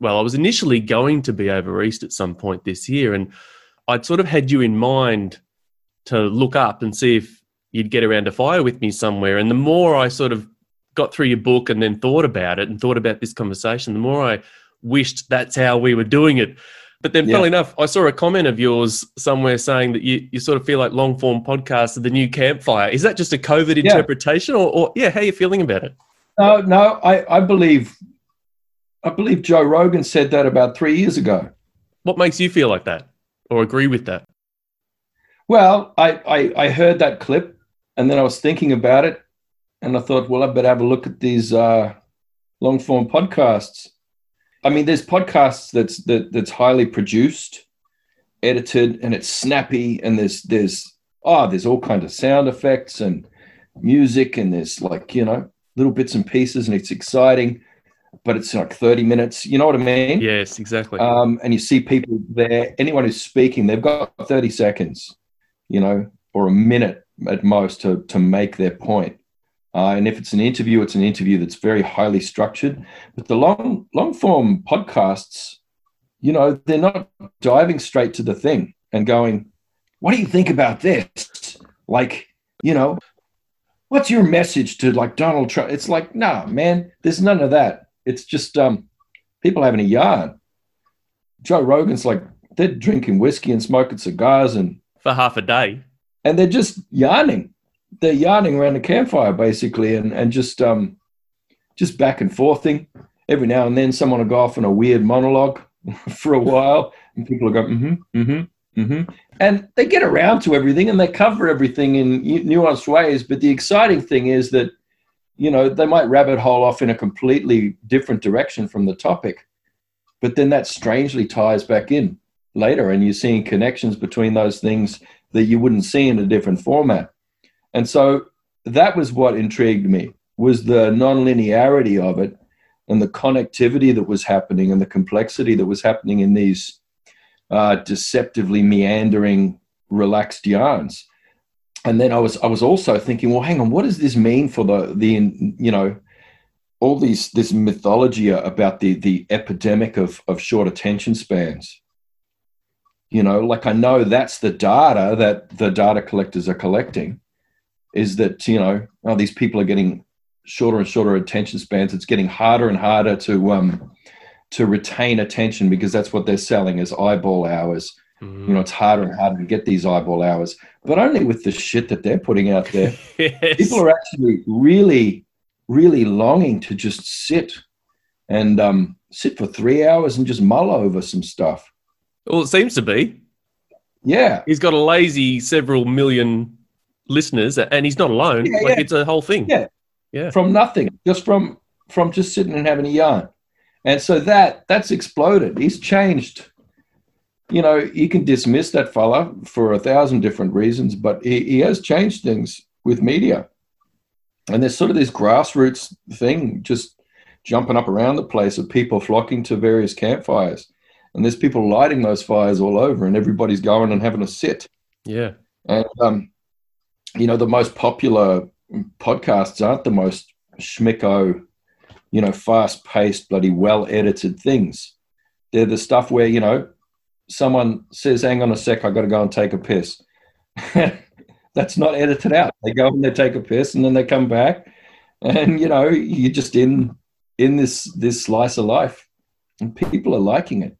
well, I was initially going to be over east at some point this year, and I'd sort of had you in mind to look up and see if you'd get around to fire with me somewhere. And the more I sort of got through your book and then thought about it and thought about this conversation, the more I wished that's how we were doing it. But then, yeah. funnily enough, I saw a comment of yours somewhere saying that you, you sort of feel like long form podcasts are the new campfire. Is that just a COVID yeah. interpretation, or, or, yeah, how are you feeling about it? No, no, I, I believe I believe Joe Rogan said that about three years ago. What makes you feel like that, or agree with that? Well, I, I, I heard that clip, and then I was thinking about it, and I thought, well, I better have a look at these uh, long form podcasts. I mean, there's podcasts that's that, that's highly produced, edited, and it's snappy, and there's there's oh, there's all kinds of sound effects and music, and there's like you know little bits and pieces, and it's exciting, but it's like 30 minutes. You know what I mean? Yes, exactly. Um, and you see people there. Anyone who's speaking, they've got 30 seconds, you know, or a minute at most to to make their point. Uh, and if it's an interview, it's an interview that's very highly structured. But the long long form podcasts, you know, they're not diving straight to the thing and going, "What do you think about this?" Like, you know, what's your message to like Donald Trump? It's like, nah, man, there's none of that. It's just um, people having a yarn. Joe Rogan's like they're drinking whiskey and smoking cigars and for half a day, and they're just yarning they're yarning around the campfire basically, and and just um, just back and forthing. Every now and then, someone will go off on a weird monologue for a while, and people will go, mm-hmm, mm-hmm, mm-hmm, and they get around to everything and they cover everything in nuanced ways. But the exciting thing is that you know they might rabbit hole off in a completely different direction from the topic, but then that strangely ties back in later, and you're seeing connections between those things that you wouldn't see in a different format. And so that was what intrigued me was the nonlinearity of it and the connectivity that was happening and the complexity that was happening in these uh, deceptively meandering, relaxed yarns. And then I was I was also thinking, well, hang on, what does this mean for the the you know all these this mythology about the the epidemic of of short attention spans? You know, like I know that's the data that the data collectors are collecting, is that you know oh, these people are getting shorter and shorter attention spans. It's getting harder and harder to um, to retain attention because that's what they're selling as eyeball hours. Mm. You know, it's harder and harder to get these eyeball hours, but only with the shit that they're putting out there. yes. People are actually really, really longing to just sit and um, sit for three hours and just mull over some stuff. Well, it seems to be. Yeah. He's got a lazy several million listeners, and he's not alone. Yeah, like yeah. it's a whole thing. Yeah, yeah. From nothing, just from from just sitting and having a yarn, and so that that's exploded. He's changed. You know, you can dismiss that fella for a thousand different reasons, but he, he has changed things with media. And there's sort of this grassroots thing just jumping up around the place of people flocking to various campfires. And there's people lighting those fires all over, and everybody's going and having a sit. Yeah. And um, you know, the most popular podcasts aren't the most schmicko, you know, fast paced, bloody well edited things. They're the stuff where, you know, someone says, hang on a sec, I got to go and take a piss. That's not edited out. They go and they take a piss and then they come back and, you know, you're just in, in this, this slice of life and people are liking it.